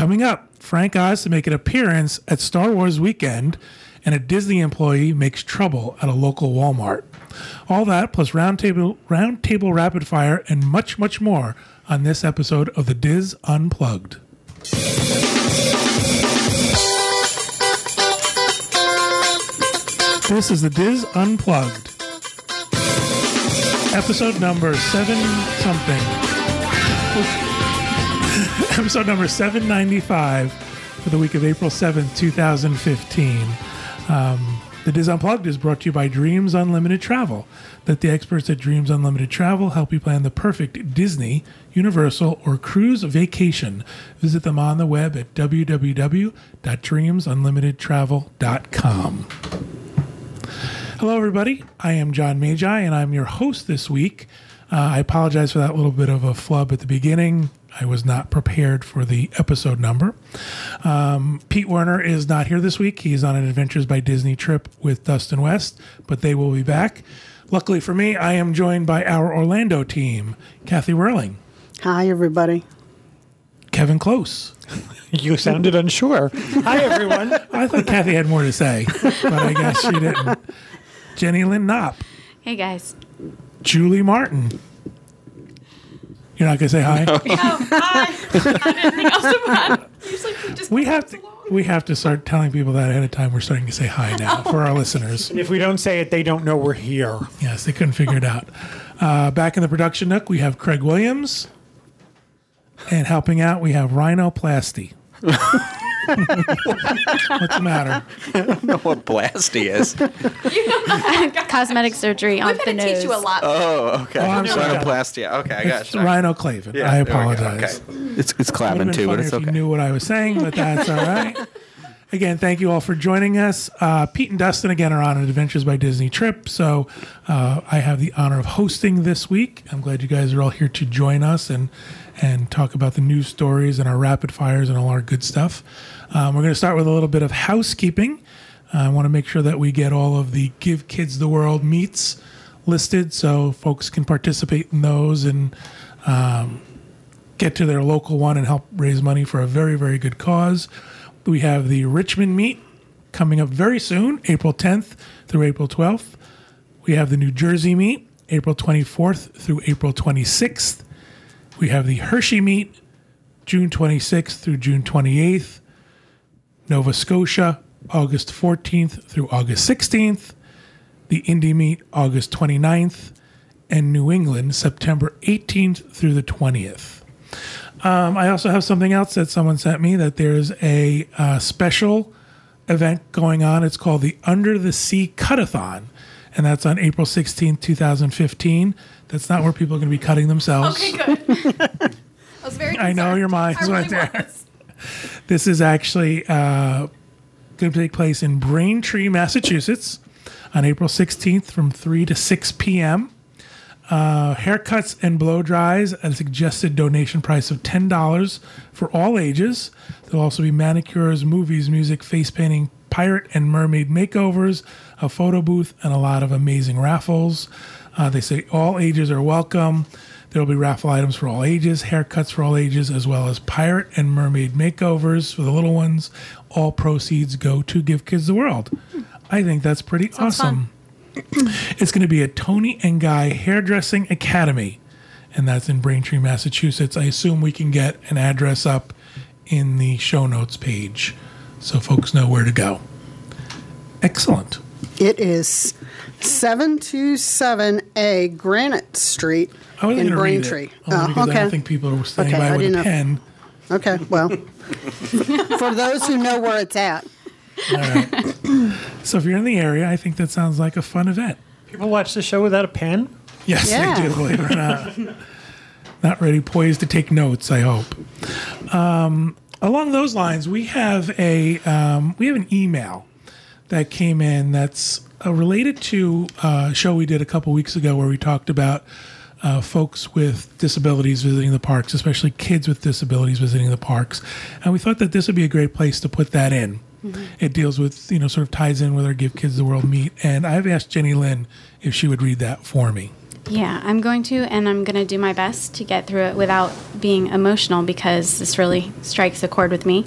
Coming up, Frank Oz to make an appearance at Star Wars weekend, and a Disney employee makes trouble at a local Walmart. All that plus roundtable, roundtable rapid fire, and much, much more on this episode of the Dis Unplugged. This is the Dis Unplugged. Episode number seven something. Episode number 795 for the week of April 7th, 2015. Um, the Dis Unplugged is brought to you by Dreams Unlimited Travel. Let the experts at Dreams Unlimited Travel help you plan the perfect Disney, Universal, or cruise vacation. Visit them on the web at www.dreamsunlimitedtravel.com. Hello, everybody. I am John Magi, and I'm your host this week. Uh, I apologize for that little bit of a flub at the beginning. I was not prepared for the episode number. Um, Pete Werner is not here this week. He's on an Adventures by Disney trip with Dustin West, but they will be back. Luckily for me, I am joined by our Orlando team Kathy Whirling, Hi, everybody. Kevin Close. You sounded unsure. Hi, everyone. I thought Kathy had more to say, but I guess she didn't. Jenny Lynn Knopp, Hey guys. Julie Martin. You're not going to say hi? Oh, hi. Anything else about Usually we just We have to. We have to start telling people that ahead of time. We're starting to say hi now for our listeners. And if we don't say it, they don't know we're here. Yes, they couldn't figure it out. Uh, back in the production nook, we have Craig Williams, and helping out we have Rhinoplasty. What's the matter? I don't know what blasty is. cosmetic surgery on I'm the going to nose. teach you a lot. Oh, okay. I'm sorry. Rhinoplasty. Okay, I got It's you. Rhinoclavin. Yeah, I there we go. apologize. Okay. It's it's Would have clapping been too, but funnier it's if you knew what I was saying, but that's all right. Again, thank you all for joining us. Uh, Pete and Dustin again are on an Adventures by Disney trip, so uh, I have the honor of hosting this week. I'm glad you guys are all here to join us and and talk about the news stories and our rapid fires and all our good stuff. Um, we're going to start with a little bit of housekeeping. I want to make sure that we get all of the Give Kids the World meets listed so folks can participate in those and get to their local one and help raise money for a very, very good cause. We have the Richmond meet coming up very soon, April 10th through April 12th. We have the New Jersey meet, April 24th through April 26th. We have the Hershey meet, June 26th through June 28th. Nova Scotia, August 14th through August 16th. The Indy meet, August 29th. And New England, September 18th through the 20th. Um, I also have something else that someone sent me that there's a uh, special event going on. It's called the Under the Sea Cutathon, and that's on April 16th, 2015. That's not where people are going to be cutting themselves. Okay, good. I was very I know concerned. your mind's I really right there. was. This is actually uh, going to take place in Braintree, Massachusetts on April 16th from 3 to 6 p.m. Uh, haircuts and blow dries at a suggested donation price of $10 for all ages. There'll also be manicures, movies, music, face painting, pirate and mermaid makeovers, a photo booth, and a lot of amazing raffles. Uh, they say all ages are welcome. There will be raffle items for all ages, haircuts for all ages, as well as pirate and mermaid makeovers for the little ones. All proceeds go to Give Kids the World. I think that's pretty awesome. It's going to be a Toni and Guy Hairdressing Academy, and that's in Braintree, Massachusetts. I assume we can get an address up in the show notes page so folks know where to go. Excellent. It is 727A Granite Street I wasn't in going to read Braintree. it Oh, because I okay. don't think people are standing Okay, by I with a didn't know. pen. Okay, well, for those who know where it's at. So if you're in the area, I think that sounds like a fun event. People watch the show without a pen? Yes, Yeah. they do, believe it or not. not ready, poised to take notes, I hope. Um, along those lines, we have a um, we have an email that came in that's uh, related to uh, a show we did a couple weeks ago where we talked about uh, folks with disabilities visiting the parks, especially kids with disabilities visiting the parks, and we thought that this would be a great place to put that in. It deals with you know sort of ties in with our Give Kids the World meet, and I've asked Jenny Lynn if she would read that for me. Yeah, I'm going to, and I'm going to do my best to get through it without being emotional because this really strikes a chord with me.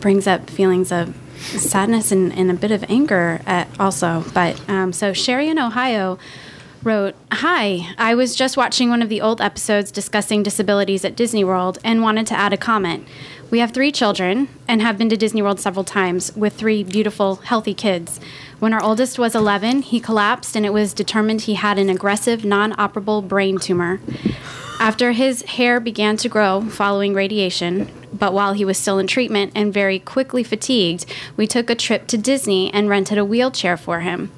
Brings up feelings of sadness and, and a bit of anger at also. But um, so Sherry in Ohio wrote, Hi, I was just watching one of the old episodes discussing disabilities at Disney World and wanted to add a comment. We have three children and have been to Disney World several times with three beautiful, healthy kids. When our oldest was 11, he collapsed and it was determined he had an aggressive, non operable brain tumor. After his hair began to grow following radiation, but while he was still in treatment and very quickly fatigued, we took a trip to Disney and rented a wheelchair for him.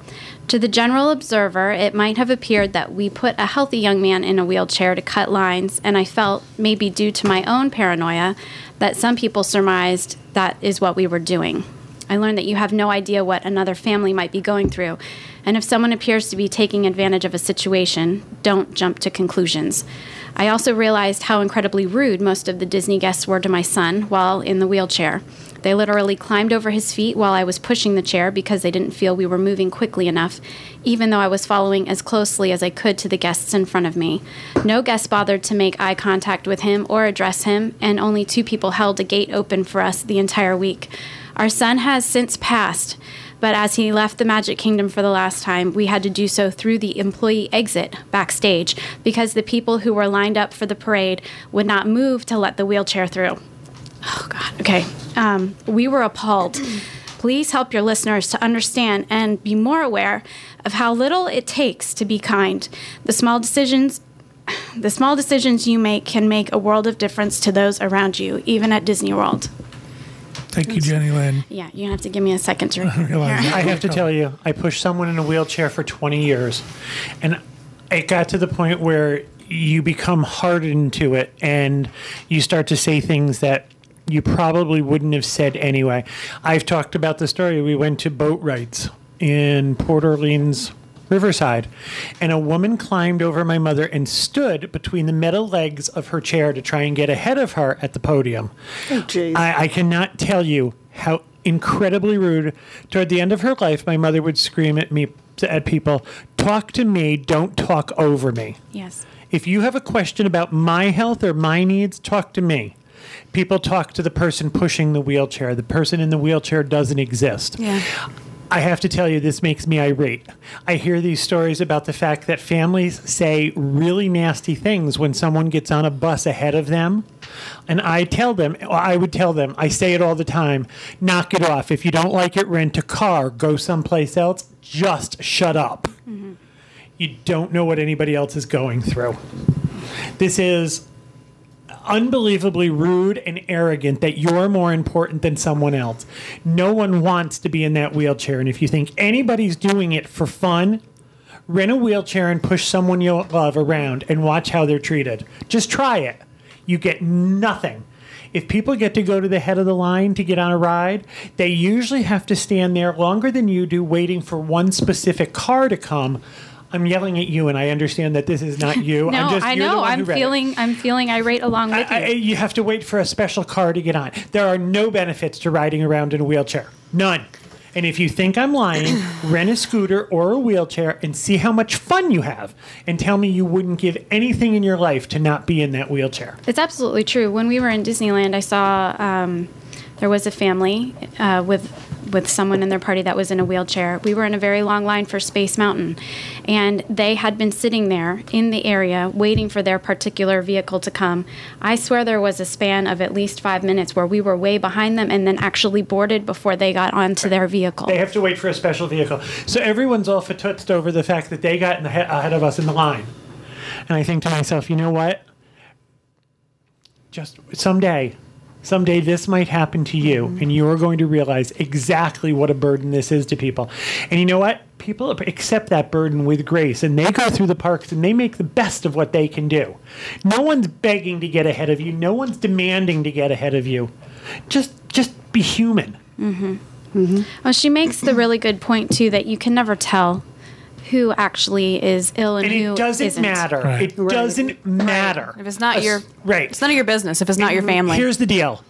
To the general observer, it might have appeared that we put a healthy young man in a wheelchair to cut lines, and I felt, maybe due to my own paranoia, that some people surmised that is what we were doing. I learned that you have no idea what another family might be going through, and if someone appears to be taking advantage of a situation, don't jump to conclusions. I also realized how incredibly rude most of the Disney guests were to my son while in the wheelchair. They literally climbed over his feet while I was pushing the chair because they didn't feel we were moving quickly enough, even though I was following as closely as I could to the guests in front of me. No guest bothered to make eye contact with him or address him, and only two people held a gate open for us the entire week. Our son has since passed, but as he left the Magic Kingdom for the last time, we had to do so through the employee exit backstage because the people who were lined up for the parade would not move to let the wheelchair through. Oh, God. Okay. Um, we were appalled. Please help your listeners to understand and be more aware of how little it takes to be kind. The small decisions. The small decisions you make can make a world of difference to those around you, even at Disney World. Thank you, Jenny Lynn. Yeah, you're gonna have to give me a second to realize I have to tell you, I pushed someone in a wheelchair for 20 years, and it got to the point where you become hardened to it, and you start to say things that you probably wouldn't have said anyway. I've talked about the story. We went to boat rides in Port Orleans. Riverside, and a woman climbed over my mother and stood between the metal legs of her chair to try and get ahead of her at the podium. Oh, jeez. I, I cannot tell you how incredibly rude. Toward the end of her life, my mother would scream at me, at people, "Talk to me, don't talk over me." Yes. If you have a question about my health or my needs, talk to me. People talk to the person pushing the wheelchair. The person in the wheelchair doesn't exist. Yeah. I have to tell you, this makes me irate. I hear these stories about the fact that families say really nasty things when someone gets on a bus ahead of them. And I tell them, or I would tell them, I say it all the time knock it off. If you don't like it, rent a car, go someplace else, just shut up. Mm-hmm. You don't know what anybody else is going through. This is unbelievably rude and arrogant that you're more important than someone else. No one wants to be in that wheelchair. And if you think anybody's doing it for fun, rent a wheelchair and push someone you love around and watch how they're treated. Just try it. You get nothing. If people get to go to the head of the line to get on a ride, they usually have to stand there longer than you do waiting for one specific car to come. I'm yelling at you, and I understand that this is not you. No, I'm just, I know. I'm read it. feeling. I'm feeling irate along with you. I, I- you have to wait for a special car to get on. There are no benefits to riding around in a wheelchair. None. And if you think I'm lying, rent a scooter or a wheelchair and see how much fun you have. And tell me you wouldn't give anything in your life to not be in that wheelchair. It's absolutely true. When we were in Disneyland, I saw um, there was a family uh, with with someone in their party that was in a wheelchair. We were in a very long line for Space Mountain, and they had been sitting there in the area waiting for their particular vehicle to come. I swear there was a span of at least five minutes where we were way behind them and then actually boarded before they got onto their vehicle. They have to wait for a special vehicle. So everyone's all fatutzed over the fact that they got ahead of us in the line. And I think to myself, you know what? Just someday, someday this might happen to you, and you are going to realize exactly what a burden this is to people. And you know what? People accept that burden with grace, and they go through the parks and they make the best of what they can do. No one's begging to get ahead of you. No one's demanding to get ahead of you. Just, just be human. Mm-hmm. Mm-hmm. Well, she makes the really good point too that you can never tell who actually is ill and, And who it doesn't isn't. matter. Right. It doesn't matter. If it's not Us- your right, it's none of your business. If it's not your mm-hmm. family. Here's the deal.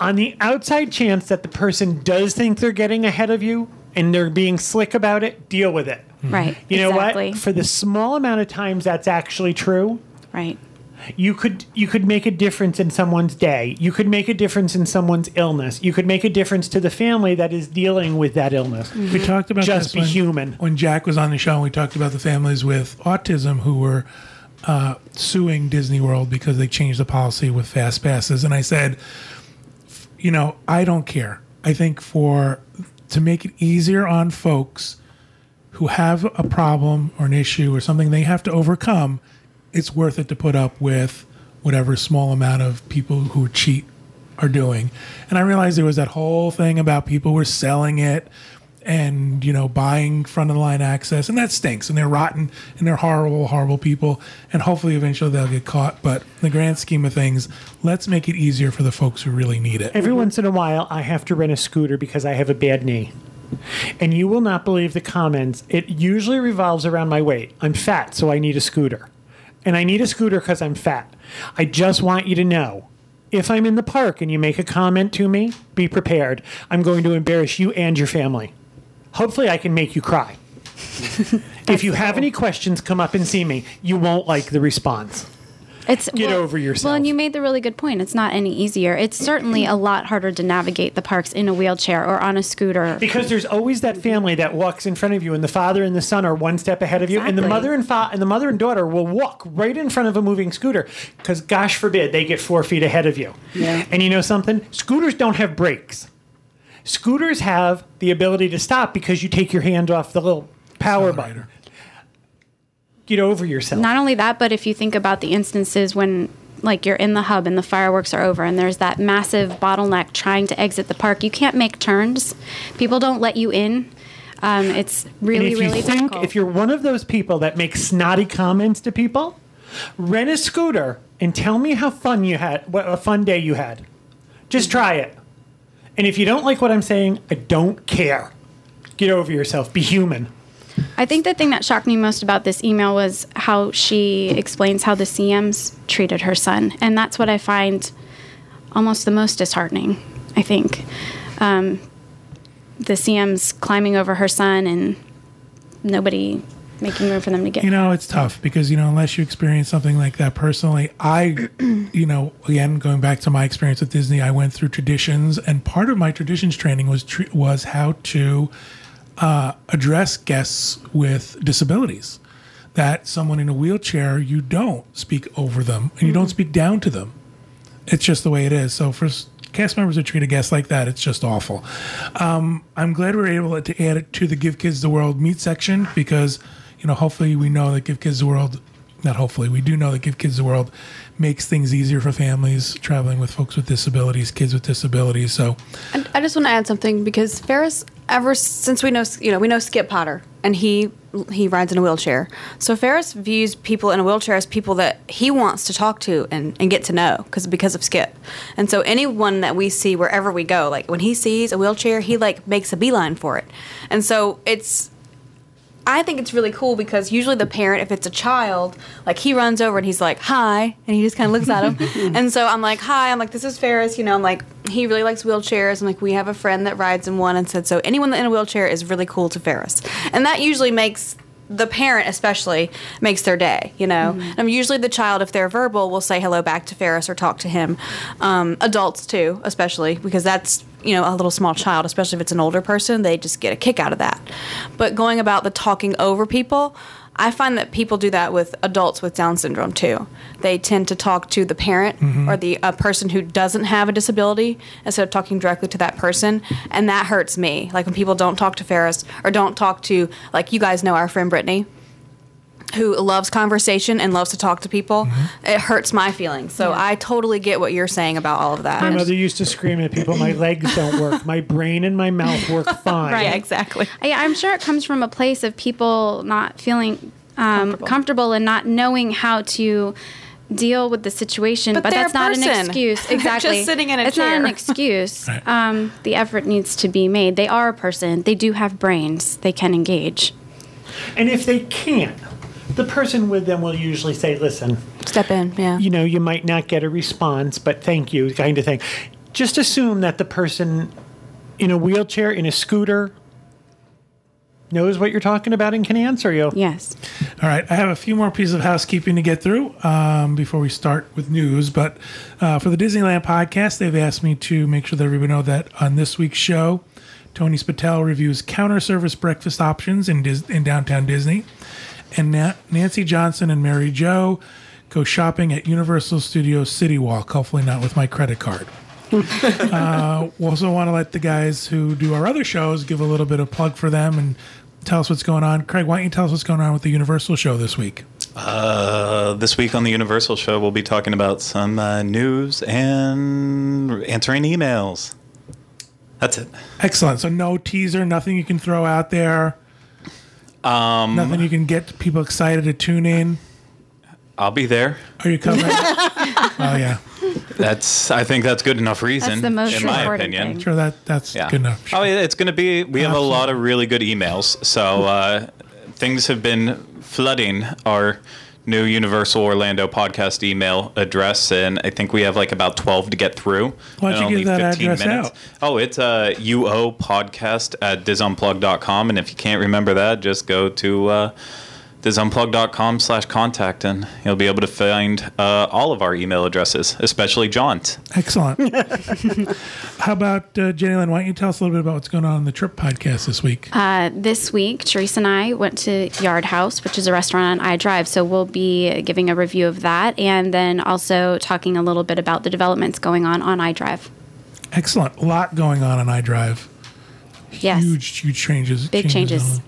On the outside chance that the person does think they're getting ahead of you and they're being slick about it, deal with it. Right. You know exactly. what? For the small amount of times that's actually true, Right. You could you could make a difference in someone's day. You could make a difference in someone's illness. You could make a difference to the family that is dealing with that illness. We talked about Just this be when, human. When Jack was on the show, we talked about the families with autism who were uh, suing Disney World because they changed the policy with fast passes, and I said, you know, I don't care. I think for to make it easier on folks who have a problem or an issue or something they have to overcome, it's worth it to put up with whatever small amount of people who cheat are doing. And I realized there was that whole thing about people were selling it and you know buying front of the line access and that stinks and they're rotten and they're horrible horrible people and hopefully eventually they'll get caught but in the grand scheme of things let's make it easier for the folks who really need it Every once in a while, I have to rent a scooter because I have a bad knee. And you will not believe the comments. It usually revolves around my weight. I'm fat, so I need a scooter. And I need a scooter because I'm fat. I just want you to know if I'm in the park and you make a comment to me, be prepared. I'm going to embarrass you and your family. Hopefully, I can make you cry. if you have any questions, come up and see me. You won't like the response. It's Get well, over yourself. Well, and you made the really good point. It's not any easier. It's certainly a lot harder to navigate the parks in a wheelchair or on a scooter. Because there's always that family that walks in front of you, and the father and the son are one step ahead of you, and the mother and fa- and the mother and daughter will walk right in front of a moving scooter. Because gosh forbid they get four feet ahead of you. Yeah. And you know something? Scooters don't have brakes. Scooters have the ability to stop because you take your hand off the little power button. Get over yourself. Not only that, but if you think about the instances when like you're in the hub and the fireworks are over and there's that massive bottleneck trying to exit the park, you can't make turns. People don't let you in. Um, it's really, really you think difficult. if you're one of those people that make snotty comments to people, rent a scooter and tell me how fun you had, what a fun day you had. Just try it. And if you don't like what I'm saying, I don't care. Get over yourself. Be human. I think the thing that shocked me most about this email was how she explains how the CMs treated her son. And that's what I find almost the most disheartening, I think. Um, the CMs climbing over her son and nobody making room for them to get You know, it's tough because, you know, unless you experience something like that personally, I, you know, again, going back to my experience with Disney, I went through traditions and part of my traditions training was, was how to uh, address guests with disabilities. That someone in a wheelchair, you don't speak over them and you don't speak down to them. It's just the way it is. So for cast members to treat a guest like that, it's just awful. Um, I'm glad we were able to add it to the Give Kids the World meet section because, you know, hopefully we know that Give Kids the World, not hopefully, we do know that Give Kids the World makes things easier for families traveling with folks with disabilities, kids with disabilities. So I, I just want to add something because Ferris, ever since we know, you know, we know Skip Potter, and he he rides in a wheelchair. So Ferris views people in a wheelchair as people that he wants to talk to and, and get to know because because of Skip. And so anyone that we see wherever we go, like when he sees a wheelchair, he like makes a beeline for it. And so it's I think it's really cool because usually the parent, if it's a child, like he runs over and he's like, hi, and he just kind of looks at him. and so I'm like, hi, I'm like, this is Ferris, you know, I'm like, he really likes wheelchairs. And like, we have a friend that rides in one and said, so anyone in a wheelchair is really cool to Ferris. And that usually makes the parent especially makes their day, you know. And um, usually the child, if they're verbal, will say hello back to Ferris or talk to him. Um, adults too, especially because that's you know a little small child, especially if it's an older person, they just get a kick out of that. But going about the talking over people. I find that people do that with adults with Down syndrome too. They tend to talk to the parent mm-hmm. or the a person who doesn't have a disability instead of talking directly to that person, and that hurts me. Like when people don't talk to Ferris or don't talk to like you guys know our friend Brittany, who loves conversation and loves to talk to people. It hurts my feelings. So I totally get what you're saying about all of that. My mother used to scream at people, my legs don't work. My brain and my mouth work fine. yeah, exactly. I, I'm sure it comes from a place of people not feeling um, comfortable. and not knowing how to deal with the situation. But But, that's a not an person. excuse. They're Exactly. just sitting in a it's not an excuse. Right. um, the effort needs to be made. They are a person. They do have brains. They can engage. And if they can't, the person with them will usually say, listen, Step in, yeah. you know, you might not get a response, but thank you, kind of thing. Just assume that the person in a wheelchair, in a scooter, knows what you're talking about and can answer you. Yes. All right, I have a few more pieces of housekeeping to get through um, before we start with news. But uh, for the Disneyland podcast, they've asked me to make sure that everybody know that on this week's show, Tony Spatel reviews counter service breakfast options in Dis- in downtown Disney, and Na- Nancy Johnson and Mary Jo go shopping at Universal Studios City Walk. Hopefully, not with my credit card. uh, we also want to let the guys who do our other shows give a little bit of plug for them and tell us what's going on. Craig, why don't you tell us what's going on with the Universal show this week? Uh, this week on the Universal Show, we'll be talking about some uh, news and answering emails. That's it. Excellent. So no teaser, nothing you can throw out there. Um, nothing you can get people excited to tune in. I'll be there. Are you coming? oh yeah, That's. I think that's good enough reason. That's the most in my important opinion. thing. sure that that's Yeah. good enough. Oh, yeah, it's going to be. We have a lot of really good emails. So uh, things have been flooding our new Universal Orlando podcast email address, and I think we have like about twelve to get through. Why don't you give that 15 address minutes. out? Oh, it's uh, UO podcast at disunplug.com, and if you can't remember that, just go to. Uh, disunplug.com slash contact and you'll be able to find uh, all of our email addresses especially john's Excellent. How about uh, Jenny Lynn? Why don't you tell us a little bit about what's going on in the Trip podcast this week? Uh, this week, Teresa and I went to Yard House, which is a restaurant on iDrive. So we'll be giving a review of that and then also talking a little bit about the developments going on on iDrive. Excellent. A lot going on on iDrive. Yes. Huge, huge changes. Big changes.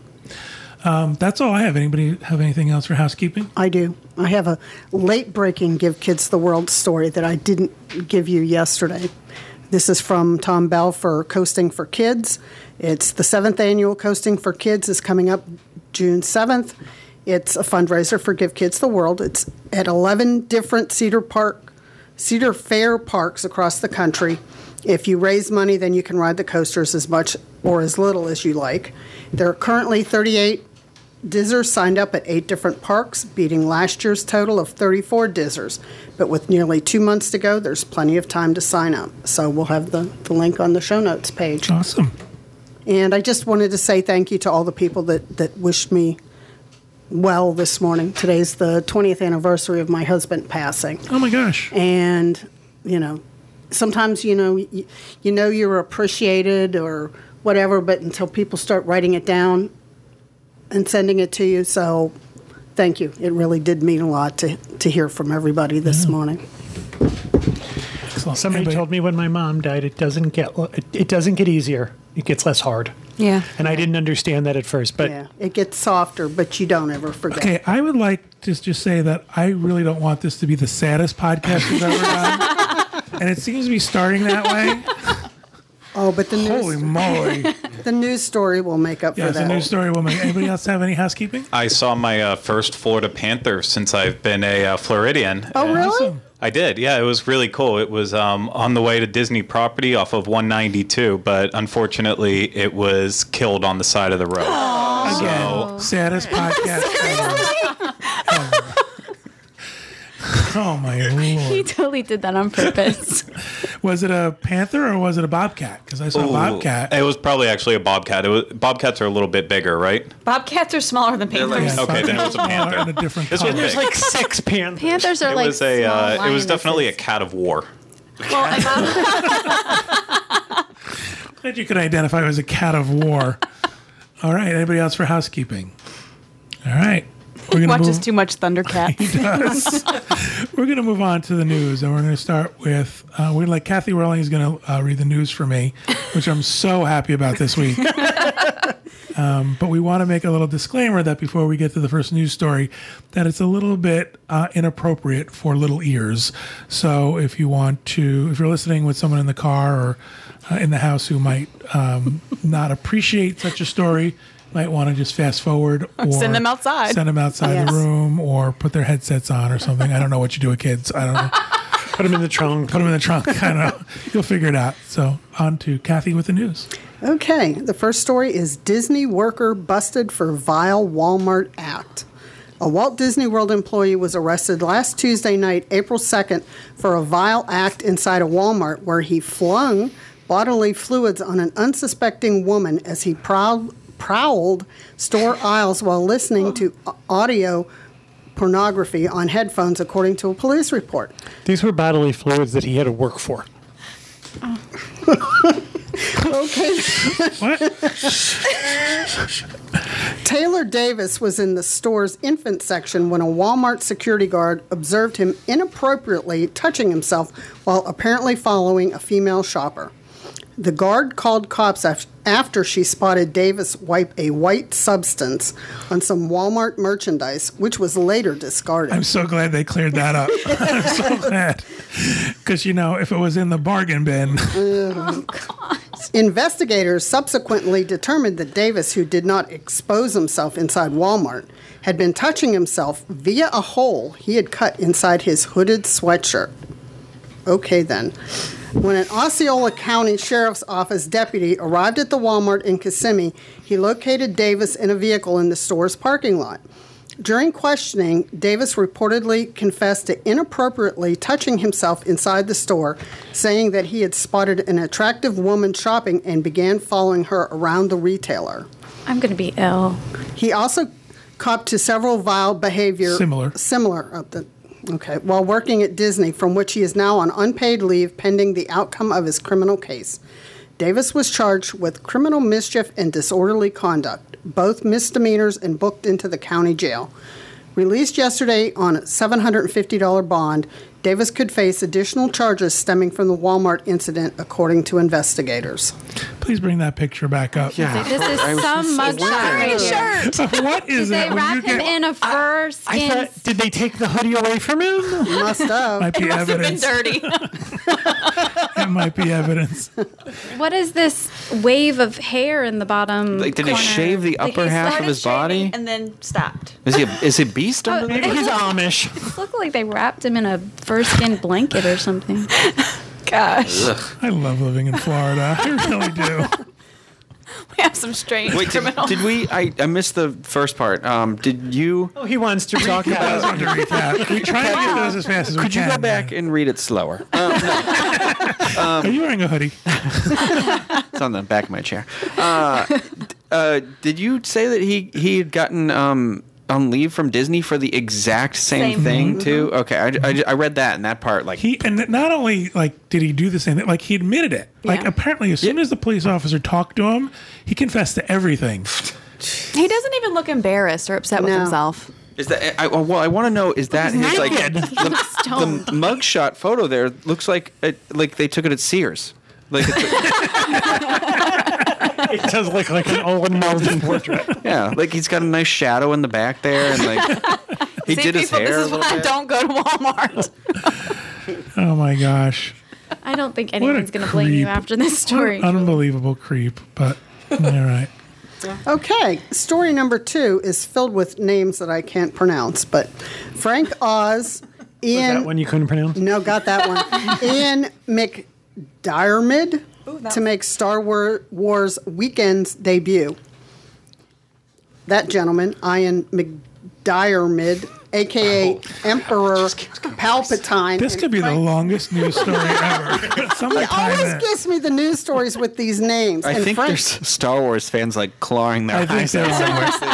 Um, that's all I have. Anybody have anything else for housekeeping? I do. I have a late breaking Give Kids the World story that I didn't give you yesterday. This is from Tom Bell for Coasting for Kids. It's the seventh annual Coasting for Kids is coming up June 7th. It's a fundraiser for Give Kids the World. It's at 11 different Cedar Park, Cedar Fair parks across the country. If you raise money, then you can ride the coasters as much or as little as you like. There are currently 38 Dizzers signed up at eight different parks, beating last year's total of 34 Dizzers. But with nearly two months to go, there's plenty of time to sign up. So we'll have the, the link on the show notes page. Awesome. And I just wanted to say thank you to all the people that, that wished me well this morning. Today's the 20th anniversary of my husband passing. Oh my gosh. And, you know, sometimes, you know, you, you know you're appreciated or whatever, but until people start writing it down and sending it to you. So thank you. It really did mean a lot to, to hear from everybody this morning. Excellent. Somebody Anybody- told me when my mom died, it doesn't get it, it doesn't get easier. It gets less hard. Yeah. And I didn't understand that at first, but yeah, it gets softer, but you don't ever forget. Okay, I would like to just say that I really don't want this to be the saddest podcast we've ever done. and it seems to be starting that way. Oh, but the news, Holy moly. the news story will make up Yeah, for that. a that. new story woman. Anybody else have any housekeeping? I saw my uh, first Florida Panther since I've been a uh, Floridian. oh, really? Awesome. I did. Yeah, it was really cool. It was um, on the way to Disney property off of 192, but unfortunately, it was killed on the side of the road. So Saddest podcast ever. Ever. Oh my He totally did that on purpose. Was it a panther or was it a bobcat? Because I saw a bobcat. It was probably actually a bobcat. It was, bobcats are a little bit bigger, right? Bobcats are smaller than They're like- panthers. Yeah, Okay, then it was a panther. and a different This color. was there's like six panthers. Panthers are It like was a. small Uh, it was definitely a cat of war. Well, a bob- Glad you could identify it as a cat of war. All right. Anybody else for housekeeping? All right. We're gonna watches move. too much Thundercats. we're going to move on to the news, and we're going to start with uh, we're like Kathy Rowling is going to uh, read the news for me, which I'm so happy about this week. um, but we want to make a little disclaimer that before we get to the first news story, that it's a little bit uh, inappropriate for little ears. So if you want to, if you're listening with someone in the car or uh, in the house who might um, not appreciate such a story. Might want to just fast forward or Send them outside. Send them outside Yes. the room or put their headsets on or something. I don't know what you do with kids. I don't know. Put them in the trunk. Put them in the trunk. I don't know. You'll figure it out. So on to Kathy with the news. Okay, the first story is Disney worker busted for vile Walmart act. A Walt Disney World employee was arrested last Tuesday night, April 2nd, for a vile act inside a Walmart where he flung bodily fluids on an unsuspecting woman as he proud, prowled store aisles while listening to audio pornography on headphones, according to a police report. These were bodily fluids that he had to work for. Okay. What? Taylor Davis was in the store's infant section when a Walmart security guard observed him inappropriately touching himself while apparently following a female shopper. The guard called cops af- after she spotted Davis wipe a white substance on some Walmart merchandise, which was later discarded. I'm so glad they cleared that up. I'm so glad. Because, you know, if it was in the bargain bin, oh, Investigators subsequently determined that Davis, who did not expose himself inside Walmart, had been touching himself via a hole he had cut inside his hooded sweatshirt. Okay, then. When an Osceola County Sheriff's Office deputy arrived at the Walmart in Kissimmee, he located Davis in a vehicle in the store's parking lot. During questioning, Davis reportedly confessed to inappropriately touching himself inside the store, saying that he had spotted an attractive woman shopping and began following her around the retailer. I'm going to be ill. He also copped to several vile behavior Similar. similar of the okay while working at Disney, from which he is now on unpaid leave pending the outcome of his criminal case. Davis was charged with criminal mischief and disorderly conduct, both misdemeanors, and booked into the county jail. Released yesterday on a $750 bond, Davis could face additional charges stemming from the Walmart incident, according to investigators. Please bring that picture back up. Yeah. This is some mugshot right here. what is Did they it? when wrap you him get- in a fur I skin? thought, did they take the hoodie away from him? Must have. might be Must have been evidence. dirty. It might be evidence. what is this wave of hair in the bottom? Like, did he corner? shave the upper he half of his body? and then stopped. Is he a, is he a beast under there? Oh, maybe he's Amish. It looked like they wrapped him in a fur skin blanket or something. Gosh, I love living in Florida. I really do. we have some strange Wait, did, criminals. did we? I, I missed the first part. Um, did you? Oh, he wants to talk I was about. on to recap. We try and get those as fast as we can. Could you can. go back and read it slower? Uh, Are you wearing a hoodie? it's on the back of my chair. Uh, d- uh, did you say that he he had gotten um, on leave from Disney for the exact same, Same thing thing. too? Mm-hmm. Okay, I, I, mm-hmm. I read that and that part like He and not only like did he do the same thing, like he admitted it. Like apparently, as soon as the police officer talked to him, he confessed to everything. He doesn't even look embarrassed or upset with himself. Is that I, well? I want to know is that his like the, the mugshot photo there looks like it, like they took it at Sears. Like it's, It does look like an Olan Mills portrait. yeah, like he's got a nice shadow in the back there, and like he See, did his hair. this is little why I don't go to Walmart. Oh my gosh, I don't think a anyone's going to blame you after this story. unbelievable creep. But all right, Okay, story number two is filled with names that I can't pronounce, but Frank Oz, Ian. That one you couldn't pronounce? No, got that one. Ian McDiarmid to make Star War- Wars Weekend's debut. That gentleman, Ian McDiarmid, aka Emperor Palpatine. this could be the longest news story ever. Someone He always it. gives me the news stories with these names. I and think Frank, there's Star Wars fans like clawing their I eyes out.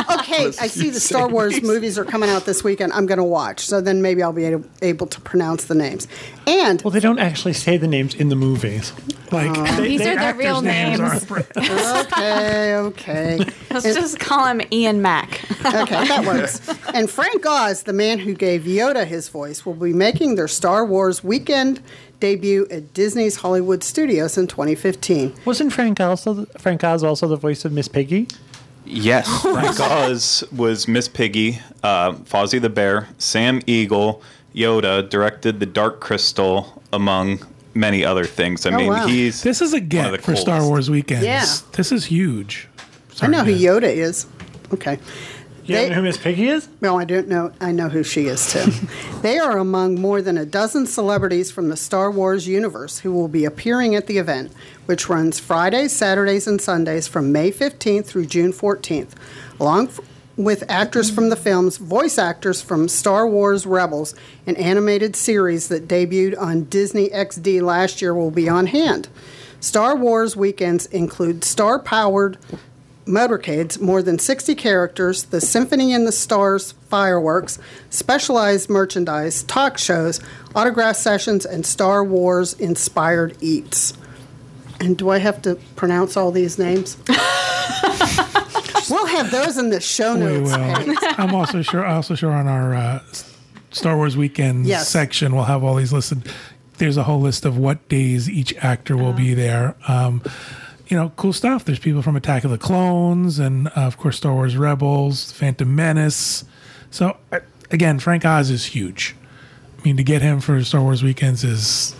are. okay, I see the Star Wars movies are coming out this weekend. I'm going to watch, so then maybe I'll be able, able to pronounce the names. And Well, they don't actually say the names in the movies. Like oh. they- These they are their actors' real names. are- okay, okay. Let's just call him Ian Mack. Okay, that works. And Frank Oz, the man who gave Yoda his voice, will be making their Star Wars weekend debut at Disney's Hollywood Studios in 2015. Wasn't Frank also Frank Oz also the voice of Miss Piggy? Yes, Frank Oz was Miss Piggy, uh, Fozzie the Bear, Sam Eagle, Yoda, directed The Dark Crystal, among many other things. I Oh, mean, wow. he's This is a one of get for Star. Wars weekends. Yeah. This is huge. I know who Yoda is. Okay. You They- know who Miss Piggy is? No, I don't know. I know who she is too. they are among more than a dozen celebrities from the Star Wars universe who will be appearing at the event, which runs Fridays, Saturdays, and Sundays from May 15th through June 14th, along f- with actors from the films, voice actors from Star Wars Rebels, an animated series that debuted on Disney XD last year, will be on hand. Star Wars weekends include star powered motorcades, more than 60 characters, the Symphony in the Stars fireworks, specialized merchandise, talk shows, autograph sessions, and Star Wars inspired eats. And do I have to pronounce all these names? we'll have those in the show We notes will. I'm also sure. I'm also sure on our uh, Star Wars weekend Yes. section, we'll have all these listed. There's a whole list of what days each actor will be there. Um, you know, cool stuff. There's people from Attack of the Clones, and uh, of course Star Wars Rebels, Phantom Menace. So uh, again, Frank Oz is huge. I mean, to get him for Star Wars weekends is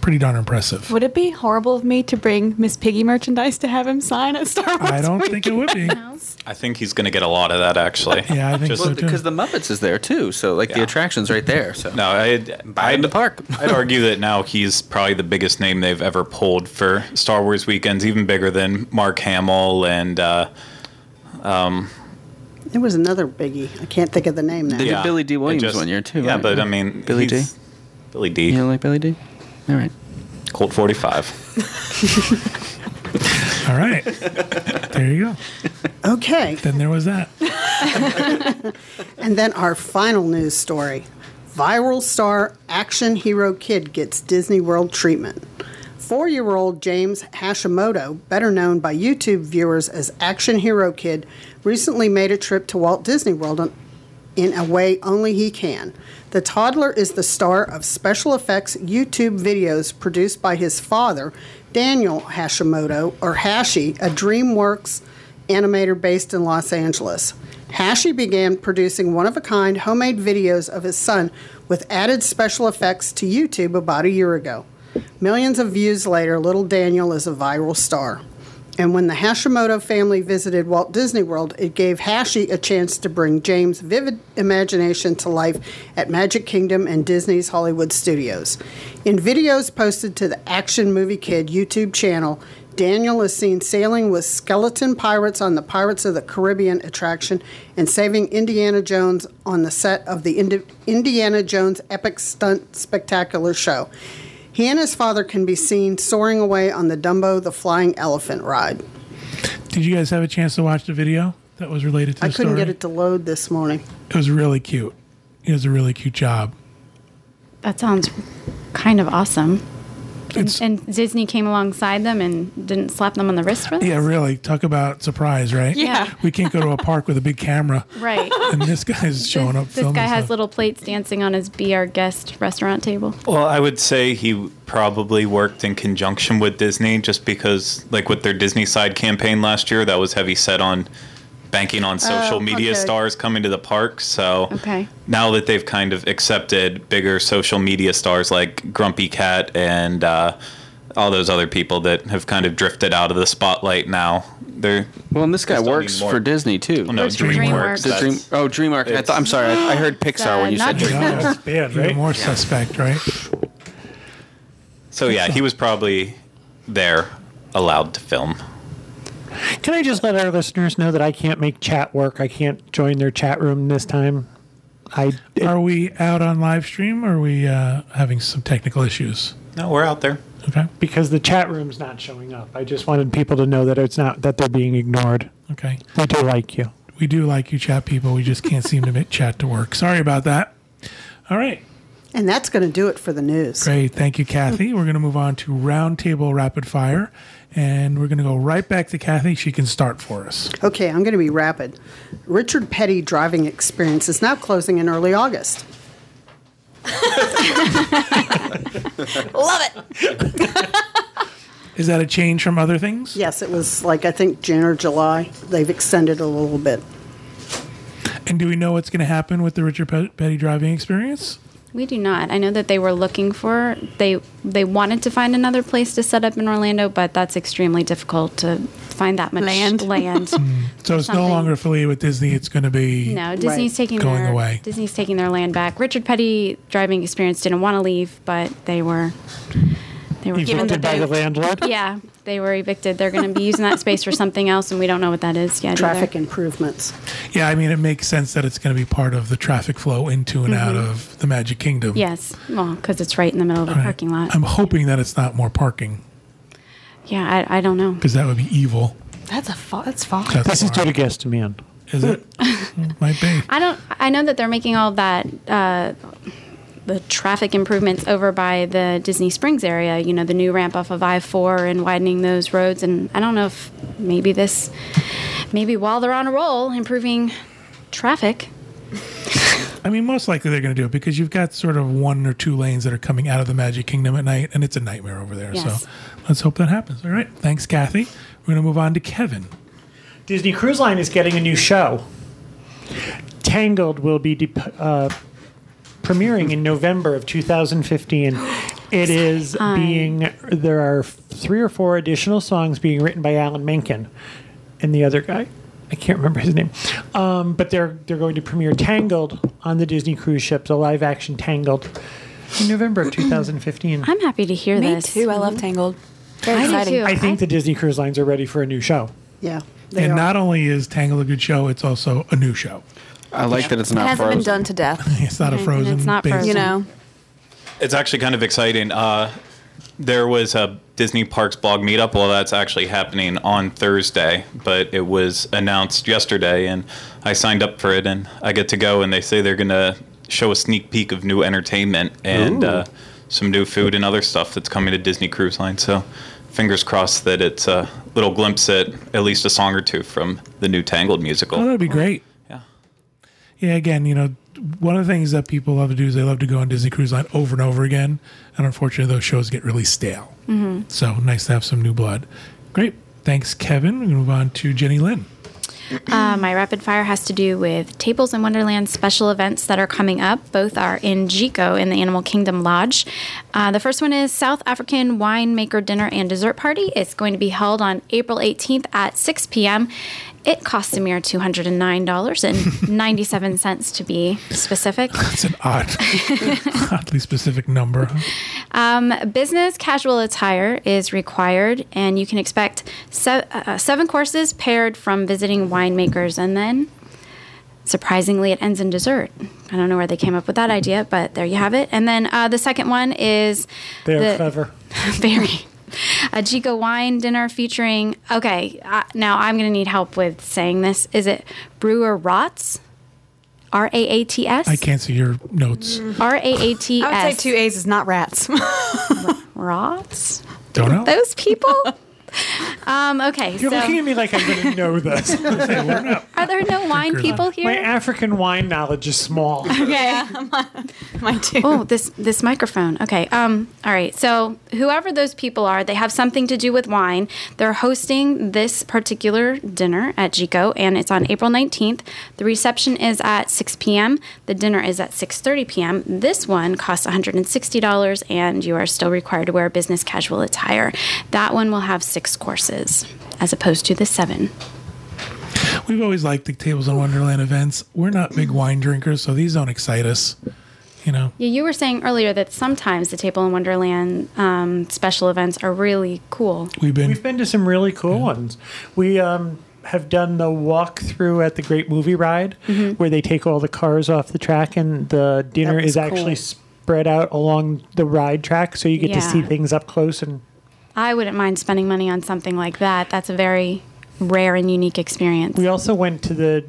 pretty darn impressive. Would it be horrible of me to bring Miss Piggy merchandise to have him sign at Star Wars? I don't think it would be. I think he's going to get a lot of that actually. Yeah, I think Just- so too. because the Muppets is there too, so like the attraction's right there. So No, I'd, Buy in the park. I'd argue that now he's probably the biggest name they've ever pulled for Star Wars weekends, even bigger than Mark Hamill and uh, um, There was another biggie. I can't think of the name now. They did Billy Dee. it Williams just- one year too. Yeah, right? but I mean, Billy Dee. Billy Dee. you don't like Billy Dee? All right. Colt 45. all right, there you go. Okay. Then there was that. And then our final news story viral star action hero kid gets Disney World treatment. Four year old James Hashimoto, better known by YouTube viewers as Action Hero Kid, recently made a trip to Walt Disney World on- in a way only he can. The toddler is the star of special effects YouTube videos produced by his father, Daniel Hashimoto, or Hashi, a DreamWorks animator based in Los Angeles. Hashi began producing one of a kind homemade videos of his son with added special effects to YouTube about a year ago. Millions of views later, little Daniel is a viral star. And when the Hashimoto family visited Walt Disney World, it gave Hashi a chance to bring James' vivid imagination to life at Magic Kingdom and Disney's Hollywood Studios. In videos posted to the Action Movie Kid YouTube channel, Daniel is seen sailing with skeleton pirates on the Pirates of the Caribbean attraction and saving Indiana Jones on the set of the Indiana Jones Epic Stunt Spectacular show. He and his father can be seen soaring away on the Dumbo the Flying Elephant ride. Did you guys have a chance to watch the video that was related to the I couldn't story? get it to load this morning. It was really cute. It was a really cute job. That sounds kind of awesome. And, It's- and Disney came alongside them and didn't slap them on the wrist for this? Yeah, really. Talk about surprise, right? Yeah. We can't go to a park with a big camera, Right. and this guy's showing up this filming guy has stuff. little plates dancing on his Be Our Guest restaurant table. Well, I would say he probably worked in conjunction with Disney just because, like, with their Disney side campaign last year, that was heavy set on banking on social media okay. stars coming to the park. So Okay. now that they've kind of accepted bigger social media stars like Grumpy Cat and uh, all those other people that have kind of drifted out of the spotlight now, they're Well, and this guy works for Disney too. well, no It's DreamWorks. DreamWorks. Dream. Oh, DreamWorks. I thought, I'm sorry. I, I heard Pixar when you said DreamWorks. That's bad, even right? more suspect, right? So yeah, he was probably there, allowed to film. Can I just let our listeners know that I can't make chat work? I can't join their chat room this time. I Are we out on live stream or are we uh, having some technical issues? No, we're out there. Okay. because the chat room's not showing up. I just wanted people to know that it's not that they're being ignored. Okay. We do like you. We do like you, chat people. We just can't seem to make chat to work. Sorry about that. All right. And that's going to do it for the news. Great. Thank you, Kathy. We're going to move on to roundtable rapid fire. And we're going to go right back to Kathy. She can start for us. Okay, I'm going to be rapid. Richard Petty driving experience is now closing in early August. Love it. Is that a change from other things? Yes, it was like I think June or July. They've extended a little bit. And do we know what's going to happen with the Richard Petty driving experience? We do not. I know that they were looking for they they wanted to find another place to set up in Orlando, but that's extremely difficult to find that much Land. land. Mm. So it's no longer affiliated with Disney. It's going to be. No, Disney's taking Going their away. Disney's taking their land back. Richard Petty driving experience didn't want to leave, but they were they were Evicted that by the landlord. yeah they were evicted. They're going to be using that space for something else, and we don't know what that is yet. Traffic either. improvements. Yeah, I mean, it makes sense that it's going to be part of the traffic flow into and out of the Magic Kingdom. Yes, well, because it's right in the middle of the Right. parking lot. I'm hoping that it's not more parking yeah, I, I don't know. because that would be evil. That's a fa- that's far. That's This is far. due to guest demand. Is it? Might be. I don't. I know that they're making all that. Uh, the traffic improvements over by the Disney Springs area. You know, the new ramp off of I four and widening those roads. And I don't know if maybe this, maybe while they're on a roll, improving traffic. I mean, most likely they're going to do it because you've got sort of one or two lanes that are coming out of the Magic Kingdom at night, and it's a nightmare over there. Yes. So let's hope that happens. All right. Thanks, Kathy. We're going to move on to Kevin. Disney Cruise Line is getting a new show. Tangled will be dep uh, premiering in November of 2015. It is being there are three or four additional songs being written by Alan Menken and the other guy. I can't remember his name, um, but they're they're going to premiere Tangled on the Disney cruise ships, a live action Tangled, in November of 2015. I'm happy to hear Me this. too. I love Tangled. Very I do exciting. too. I think the Disney Cruise Lines are ready for a new show. Yeah. They and are. not only is Tangle a good show, it's also a new show. I like that it's not. Frozen. It hasn't been done to death. It's not a And frozen. it's not frozen. You know. It's actually kind of exciting. Uh, there was a Disney Parks blog meetup. Well, that's actually happening on Thursday, but it was announced yesterday, and I signed up for it, and I get to go. And they say they're going to show a sneak peek of new entertainment and uh, some new food and other stuff that's coming to Disney Cruise Line. So, fingers crossed that it's a little glimpse at at least a song or two from the new Tangled musical. Oh, that'd be great. Yeah. Yeah, again, you know, one of the things that people love to do is they love to go on Disney Cruise Line over and over again. And unfortunately, those shows get really stale. Mm-hmm. So nice to have some new blood. Great. Thanks, Kevin. We're going to move on to Jenny Lynn. Uh, my rapid fire has to do with Tables in Wonderland special events that are coming up. Both are in Jiko in the Animal Kingdom Lodge. Uh, the first one is South African Winemaker Dinner and Dessert Party. It's going to be held on April 18th at 6 p.m. It costs a mere $209.97 to be specific. That's an odd, oddly specific number. huh? Business casual attire is required, and you can expect se- uh, seven courses paired from visiting winemakers, and then surprisingly, it ends in dessert. I don't know where they came up with that idea, but there you have it. And then uh, the second one is They're the- clever. very. A Jiko wine dinner featuring. Okay, uh, now I'm going to need help with saying this. Is it Brewer Rots? R A A T S? I can't see your notes. R A A T I would say two A's is not rats. Rots? Don't know. Those people? um, okay, You're so looking at me like I'm going to know this. are there no wine people here? My? African wine knowledge is small. yeah, mine too. Oh, this this microphone. Okay. Um. All right. So whoever those people are, they have something to do with wine. They're hosting this particular dinner at Jiko, and it's on April nineteenth. The reception is at six p.m. The dinner is at six thirty p.m. This one costs one hundred and sixty dollars, and you are still required to wear business casual attire. That one will have six courses as opposed to the seven. We've always liked the Tables in Wonderland events. We're not big wine drinkers, so these don't excite us. You know, Yeah, you were saying earlier that sometimes the Table in Wonderland um, special events are really cool. we've been We've been to some really cool ones. We um, have done the walkthrough at the Great Movie Ride, where they take all the cars off the track, and the dinner That was is actually spread out along the ride track, so you get to see things up close. And I wouldn't mind spending money on something like that. That's a very rare and unique experience. we also went to the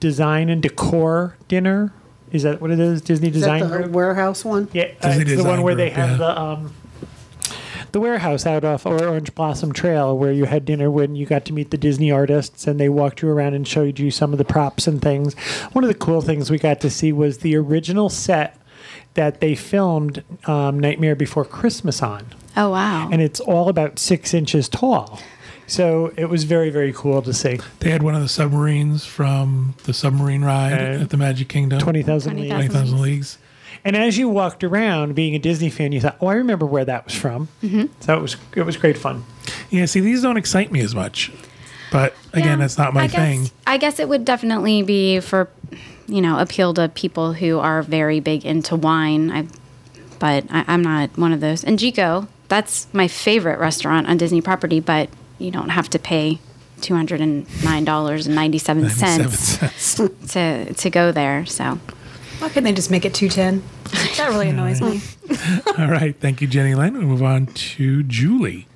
design and decor dinner. Is that what it is? Disney Is Design that the Group? warehouse one? Yeah, uh, Disney it's the Design one where they Group, have yeah. the um, the warehouse out off Orange Blossom Trail, where you had dinner when you got to meet the Disney artists, and they walked you around and showed you some of the props and things. One of the cool things we got to see was the original set that they filmed um, Nightmare Before Christmas on, Oh wow! and it's all about six inches tall. So it was very very cool to see. They had one of the submarines from the submarine ride Uh, at the Magic Kingdom. Twenty thousand 20,000. leagues. 20,000 leagues. And as you walked around, being a Disney fan, you thought, "Oh, I remember where that was from." Mm-hmm. So it was it was great fun. Yeah, see, these don't excite me as much. But again, Yeah, that's not my I guess, thing. I guess it would definitely be for, you know, appeal to people who are very big into wine. I, but I, I'm not one of those. And Jiko, that's my favorite restaurant on Disney property. But you don't have to pay two hundred and nine dollars and ninety seven 97 cents cents. to to go there. So Why couldn't they just make it 210? That really annoys me. All right. Thank you, Jenny Lynn. We'll move on to Julie.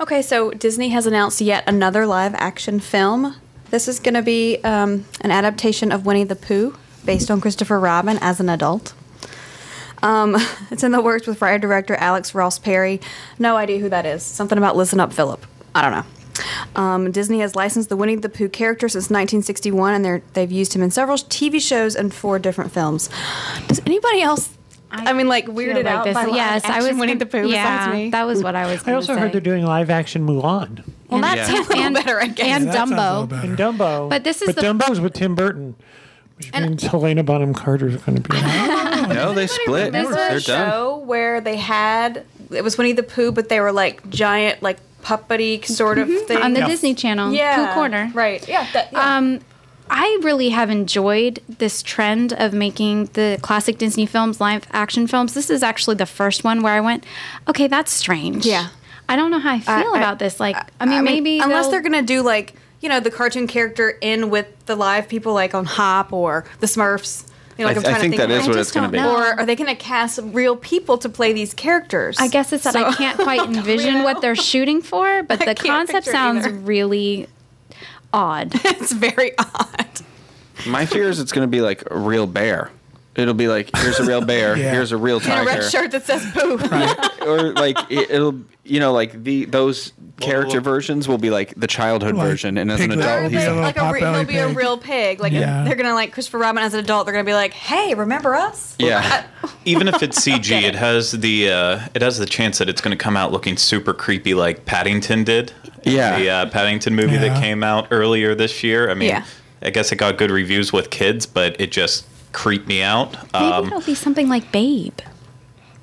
Okay, so Disney has announced yet another live action film. This is going to be um, an adaptation of Winnie the Pooh based on Christopher Robin as an adult. Um, it's in the works with writer director Alex Ross Perry. No idea who that is. Something about Listen Up, Philip. I don't know. Um, Disney has licensed the Winnie the Pooh character since 1961, and they're, they've used him in several TV shows and four different films. Does anybody else? I, mean, like weirded like out this- by live yes, I was Winnie the Pooh. Yeah, me. that was what I was. I also say. heard they're doing live action Mulan well, that's Yeah. a little better, I guess. and That sounds a little Dumbo. and Dumbo. But this is but the- Dumbo's with Tim Burton, which means Helena Bonham Carter is going to be. in it. No, they split. This was They're a done. show where they had it was Winnie the Pooh, but they were like giant, like puppety sort of thing on the Disney Channel. yeah, Pooh Corner. right? Yeah, that, yeah. Um, I really have enjoyed this trend of making the classic Disney films live action films. This is actually the first one where I went, okay, that's strange. Yeah. I don't know how I feel I- I- about this. Like, I mean, maybe unless they'll- they're gonna do like you know the cartoon character in with the live people, like on Hop or the Smurfs. You know, like I am th- I trying think to think that of- is what I it's just going to be. don't know. Or are they going to cast real people to play these characters? I guess it's that I can't quite envision what they're shooting for, but I the concept sounds either. really odd. it's very odd. My fear is it's going to be like a real bear. It'll be like here's a real bear, Yeah. here's a real tiger, In a red shirt that says Pooh. or like it, it'll you know like the those character well- versions will be like the childhood Like version, and as an adult, will be he's a like a re- he'll be a real pig. Like Yeah. they're gonna like Christopher Robin as an adult. They're gonna be like, "Hey, remember us?" yeah. Even if it's CG, it has the uh, it has the chance that it's going to come out looking super creepy, like Paddington did. Yeah. the uh, Paddington movie Yeah. that came out earlier this year. I mean, Yeah. I guess it got good reviews with kids, but it just creeped me out. Maybe Um, it'll be something like Babe.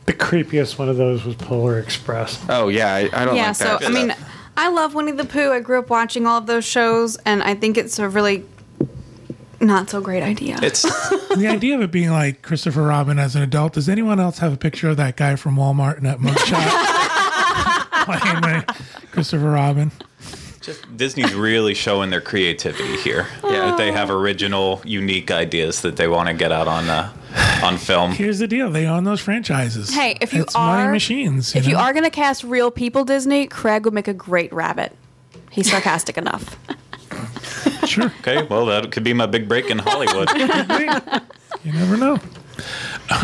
the creepiest one of those was Polar Express. Oh yeah, I, I don't yeah. like so that. I mean, I love Winnie the Pooh. I grew up watching all of those shows, and I think it's a really not so great idea. it's the idea of it being like Christopher Robin as an adult. Does anyone else have a picture of that guy from Walmart in that mugshot playing my Christopher Robin? Just Disney's really showing their creativity here. Yeah. that they have original, unique ideas that they want to get out on uh, on film. Here's the deal: they own those franchises. Hey, if you it's are money machines, if you are gonna cast real people, Disney, Craig would make a great rabbit. He's sarcastic enough. sure, Okay, well that could be my big break in Hollywood. you never know.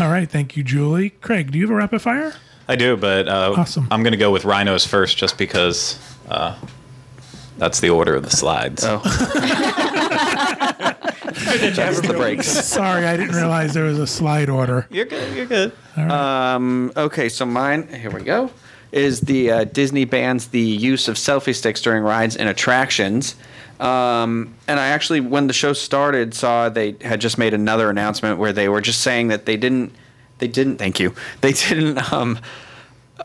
All right, thank you, Julie. Craig, do you have a rapid fire? I do, but uh, Awesome. I'm going to go with rhinos first, just because uh, that's the order of the slides. oh. That's the breaks. Sorry, I didn't realize there was a slide order. You're good. You're good. Um, okay, so mine, here we go, is the uh, Disney bans the use of selfie sticks during rides and attractions. Um, and I actually, when the show started, saw they had just made another announcement where they were just saying that they didn't, they didn't, thank you, they didn't, um,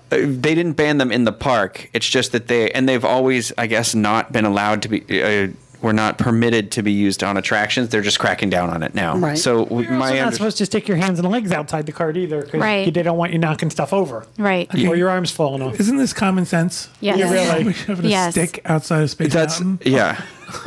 they didn't ban them in the park. It's just that they, and they've always, I guess, not been allowed to be, uh, were not permitted to be used on attractions. They're just cracking down on it now. Right. So we- You're my also not under- supposed to stick your hands and legs outside the cart either, because Right. they don't want you knocking stuff over Right. or your arms falling off. Isn't this common sense? Yes. Yeah, really. We having a stick outside of Space that's Mountain. yeah.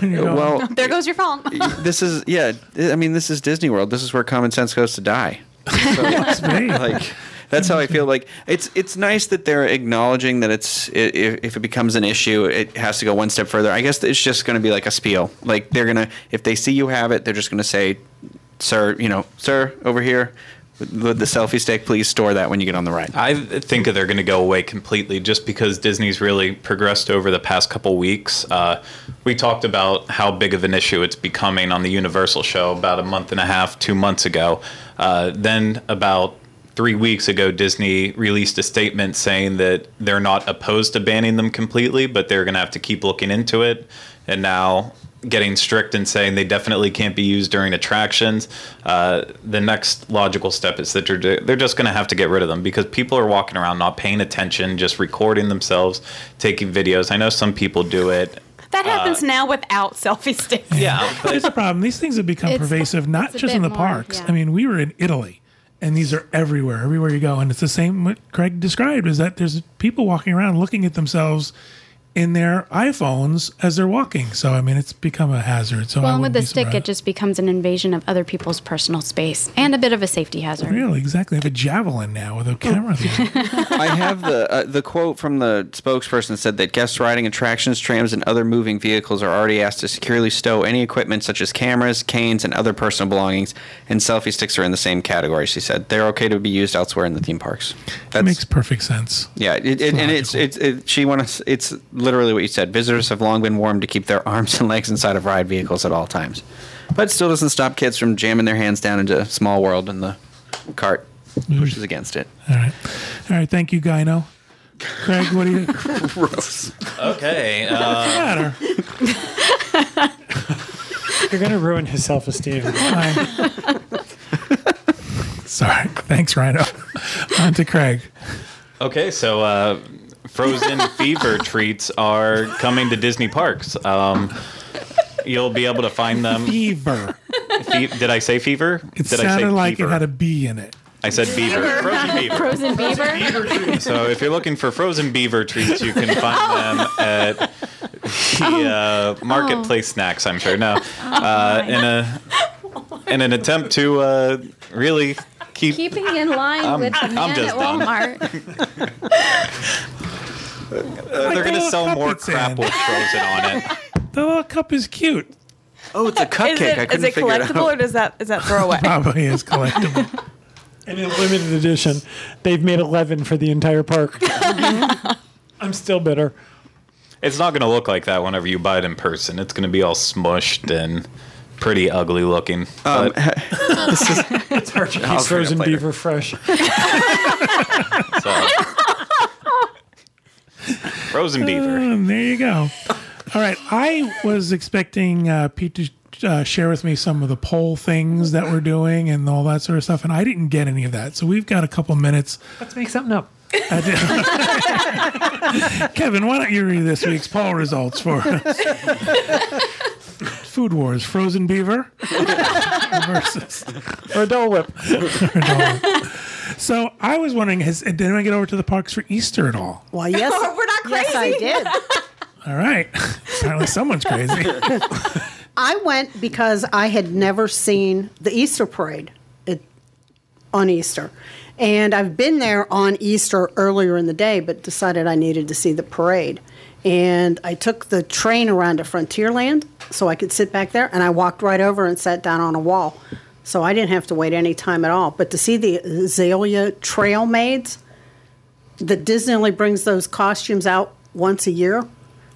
and you're going, Well, there goes your phone. this is yeah. I mean, this is Disney World. This is where common sense goes to die. So, me. like, that's how I feel. Like, it's it's nice that they're acknowledging that it's i- if, if it becomes an issue, it has to go one step further. I guess it's just going to be like a spiel. Like they're gonna if they see you have it, they're just going to say, "Sir, you know, sir, over here." With the selfie stick, please store that when you get on the ride. I think they're going to go away completely just because Disney's really progressed over the past couple weeks. Uh, we talked about how big of an issue it's becoming on the Universal show about a month and a half, two months ago. Uh, then, about three weeks ago, Disney released a statement saying that they're not opposed to banning them completely, but they're going to have to keep looking into it. And now, getting strict and saying they definitely can't be used during attractions. Uh, the next logical step is that they're, they're just going to have to get rid of them because people are walking around not paying attention, just recording themselves, taking videos. I know some people do it. That happens now without selfie sticks. Yeah, Here's the problem. These things have become It's- pervasive, not just in the more, parks. yeah. I mean, we were in Italy, and these are everywhere, everywhere you go. And it's the same what Craig described is that there's people walking around looking at themselves in their iPhones as they're walking. So I mean, it's become a hazard. So Well, and with the stick, it just becomes an invasion of other people's personal space and a bit of a safety hazard. Really, exactly. I have a javelin now with a camera. I have the uh, the quote from the spokesperson said that guests riding attractions, trams, and other moving vehicles are already asked to securely stow any equipment such as cameras, canes, and other personal belongings. And selfie sticks are in the same category. She said they're okay to be used elsewhere in the theme parks. that makes perfect sense. Yeah, it, it, and it's it's it, she wants it's literally what you said. Visitors have long been warned to keep their arms and legs inside of ride vehicles at all times, but it still doesn't stop kids from jamming their hands down into Small World, and the cart pushes against it. All right, all right. Thank you, Gyno. Craig, what do you Gross. Okay. Uh, matter? You're going to ruin his self esteem. Sorry. Thanks, Rhino. On to Craig. okay. So, uh, frozen fever treats are coming to Disney parks. Um, you'll be able to find them. Fever. Fe- did I say fever? It did I say sounded like fever? it had a B in it. I said beaver. Frozen beaver. Frozen beaver. So if you're looking for frozen beaver treats, you can find them at the uh, marketplace snacks. I'm sure. No, uh, in a in an attempt to uh, really keep. Keeping in line I'm- with the I'm man just at. Walmart. uh, they're going to sell more crap with frozen on it. The little cup is cute. Oh, it's a cupcake. Is it, I couldn't it figure it collectible or out. does that is that throwaway? Probably is collectible. And in limited edition, they've made 11 for the entire park. I'm still bitter. It's not going to look like that whenever you buy it in person. It's going to be all smushed and pretty ugly looking. Um, But It's hard to keep I'll bring it frozen beaver fresh. so. frozen beaver. Um, there you go. All right. I was expecting uh, Pete to uh, share with me some of the poll things that we're doing and all that sort of stuff, and I didn't get any of that. So we've got a couple minutes. Let's make something up. Kevin, why don't you read this week's poll results for us? Food Wars, frozen beaver versus. Or a Dole Whip. So I was wondering, has did anyone get over to the parks for Easter at all? Why, yes. Not Yes, I did. All right. Apparently someone's crazy. I went because I had never seen the Easter parade it, on Easter. And I've been there on Easter earlier in the day, but decided I needed to see the parade. And I took the train around to Frontierland so I could sit back there, and I walked right over and sat down on a wall. So I didn't have to wait any time at all. But to see the Azalea Trail Maids, that Disney only brings those costumes out once a year.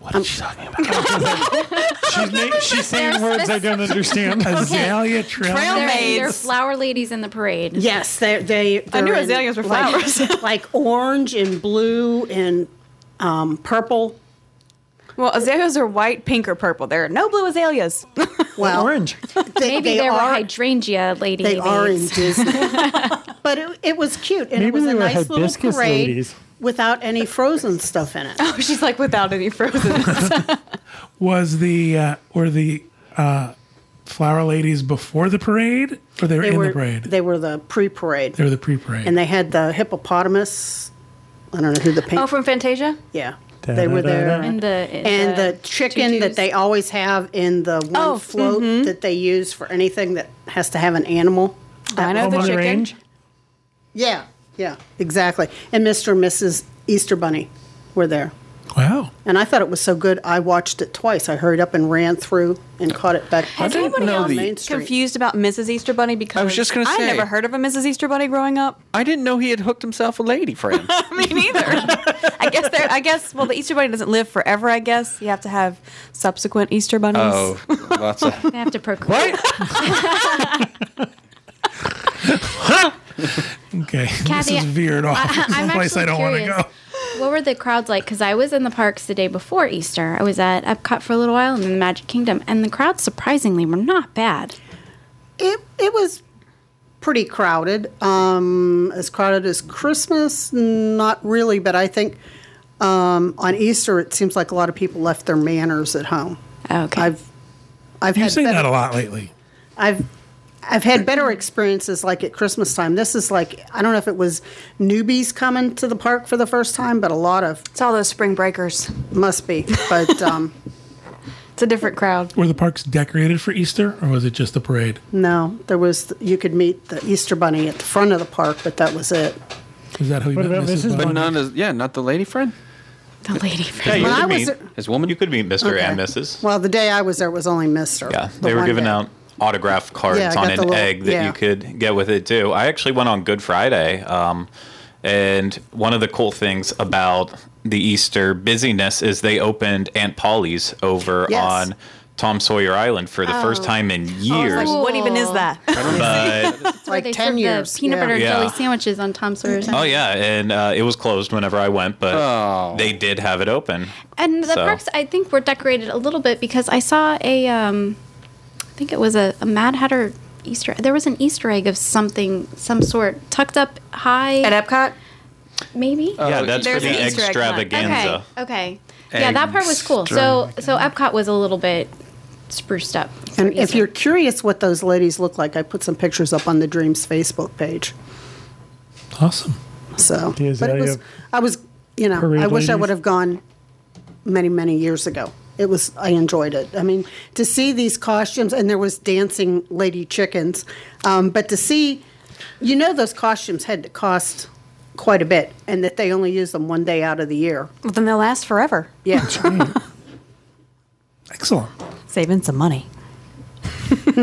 What is she talking about? She's, ma- she's saying words I don't understand. Azalea Trail. Trail They're, maids. they're flower ladies in the parade. Yes, they they. I knew they're in, azaleas were like- flowers. like orange and blue and um, purple. Well, azaleas are white, pink, or purple. There are no blue azaleas. Well, Orange. They, Maybe they they, were are. hydrangea lady. they are in. Disney, but it, it was cute and Maybe it was a nice little parade ladies. without any frozen stuff in it. oh, she's like without any frozen. Was the uh, were the uh, flower ladies before the parade, or they were They in were the parade? they were the pre-parade, They were the pre-parade. and they had the hippopotamus. I don't know who the pink. oh, from Fantasia. yeah, they were there. And the uh, and the chicken that they always have in the oh, one Oh, float that they use for anything that has to have an animal. I know the the chicken. range. Yeah, yeah, exactly. And Mr. and Mrs. Easter Bunny were there. Wow. And I thought it was so good, I watched it twice. I hurried up and ran through and caught it back Has anybody know else the- Main Street. confused about Mrs. Easter Bunny? Because I was just gonna say, I never heard of a Mrs. Easter Bunny growing up. I didn't know he had hooked himself a lady friend. Me neither. I guess there. I guess. Well, the Easter Bunny doesn't live forever. I guess you have to have subsequent Easter bunnies. oh, lots of. They have to procreate. Okay, Kathy, this is veered off. I- I'm someplace I actually don't want to curious. go. What were the crowds like? Because I was in the parks the day before Easter. I was at Epcot for a little while and then the Magic Kingdom, and the crowds surprisingly were not bad. It, it was pretty crowded. Um, as crowded as Christmas, not really, but I think um, on Easter it seems like a lot of people left their manners at home. Okay. I've I've You had say better- that a lot lately. I've I've had better experiences like at Christmas time. This is like I don't know if it was newbies coming to the park for the first time, but a lot of It's all those spring breakers. must be. But um, It's a different crowd. Were the parks decorated for Easter, or was it just a parade? no, there was you could meet the Easter Bunny at the front of the park, but that was it. Is that how you What met about Mrs. Mrs. Bunny? But none is yeah, not the lady friend. The lady Yeah, friend. you When I could was meet there- His woman. you could meet Mr. Okay. and Mrs. Well, the day I was there was only Mister. Yeah, the they were one giving day. out autograph cards Yeah, on an little- egg that yeah. you could get with it too. I actually went on Good Friday, um, and one of the cool things about the Easter busyness is they opened Aunt Polly's over Yes. on Tom Sawyer Island for the first Oh. time in I was years. like, what even is that? but That's where Like they 10 serve years, the peanut yeah. butter Yeah. jelly sandwiches on Tom Sawyer's. oh yeah, and uh, it was closed whenever I went, but Oh. they did have it open. And the So- parks, I think, were decorated a little bit because I saw a, um, I think it was a, a Mad Hatter Easter. There was an Easter egg of something, some sort, tucked up high, At Epcot? maybe. yeah, oh, that's for the an Easter extravaganza. Okay. Okay. Yeah, that part was cool. So, so Epcot was a little bit spruced up. for And if you're curious what those ladies look like, I put some pictures up on the Dreams Facebook page. Awesome. So, The but it was, I was, you know, I wish I would have gone many, many years ago. It was, I enjoyed it. I mean, to see these costumes, and there was dancing lady chickens, um, but to see, you know, those costumes had to cost quite a bit, and that they only use them one day out of the year. Well, then they'll last forever. Yeah. Excellent. Saving some money.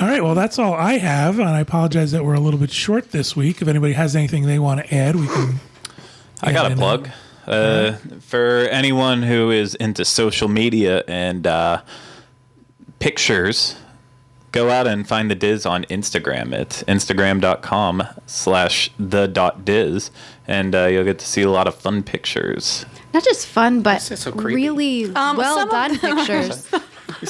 All right. Well, that's all I have, and I apologize that we're a little bit short this week. If anybody has anything they want to add, we can. I got a in. plug. Uh, for anyone who is into social media and uh, pictures, go out and find the Dis on Instagram. It's instagram.com slash the dot Dis, and uh, you'll get to see a lot of fun pictures. not just fun, but That's so creepy. really Um, well some of done them- pictures.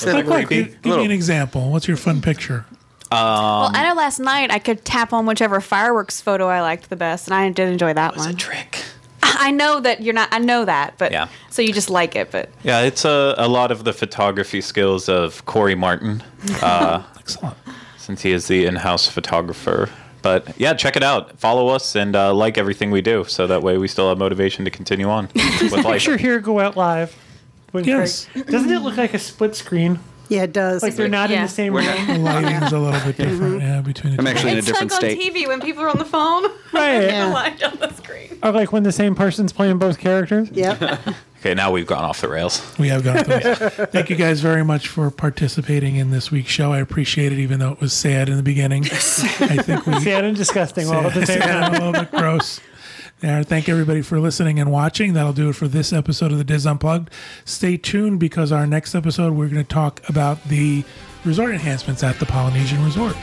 Like what? Give, give me Little- an example. What's your fun picture? well, I know last night I could tap on whichever fireworks photo I liked the best, and I did enjoy that It's a one. trick. I know that you're not. I know that, but Yeah. So you just like it, but Yeah, it's a, a lot of the photography skills of Corey Martin, uh, Excellent. since he is the in-house photographer. But yeah, check it out. Follow us and uh, like everything we do, so that way we still have motivation to continue on with life. Picture here go out live. When Yes. Craig- doesn't it look like a split screen? Yeah, it does. Like they're not in the same We're room? The lighting's a little bit different. Mm-hmm. Yeah, between the I'm two. actually in a it's different like state. on TV when people are on the phone. Right. Yeah. Light on the screen. Or like when the same person's playing both characters? Yep. Okay, now we've gone off the rails. We have gone through. Thank you guys very much for participating in this week's show. I appreciate it, even though it was sad in the beginning. I think we Sad and disgusting all at the same sad time. and a little bit gross. There, thank everybody for listening and watching. That'll do it for this episode of the Dis Unplugged. Stay tuned because our next episode we're going to talk about the resort enhancements at the Polynesian Resort.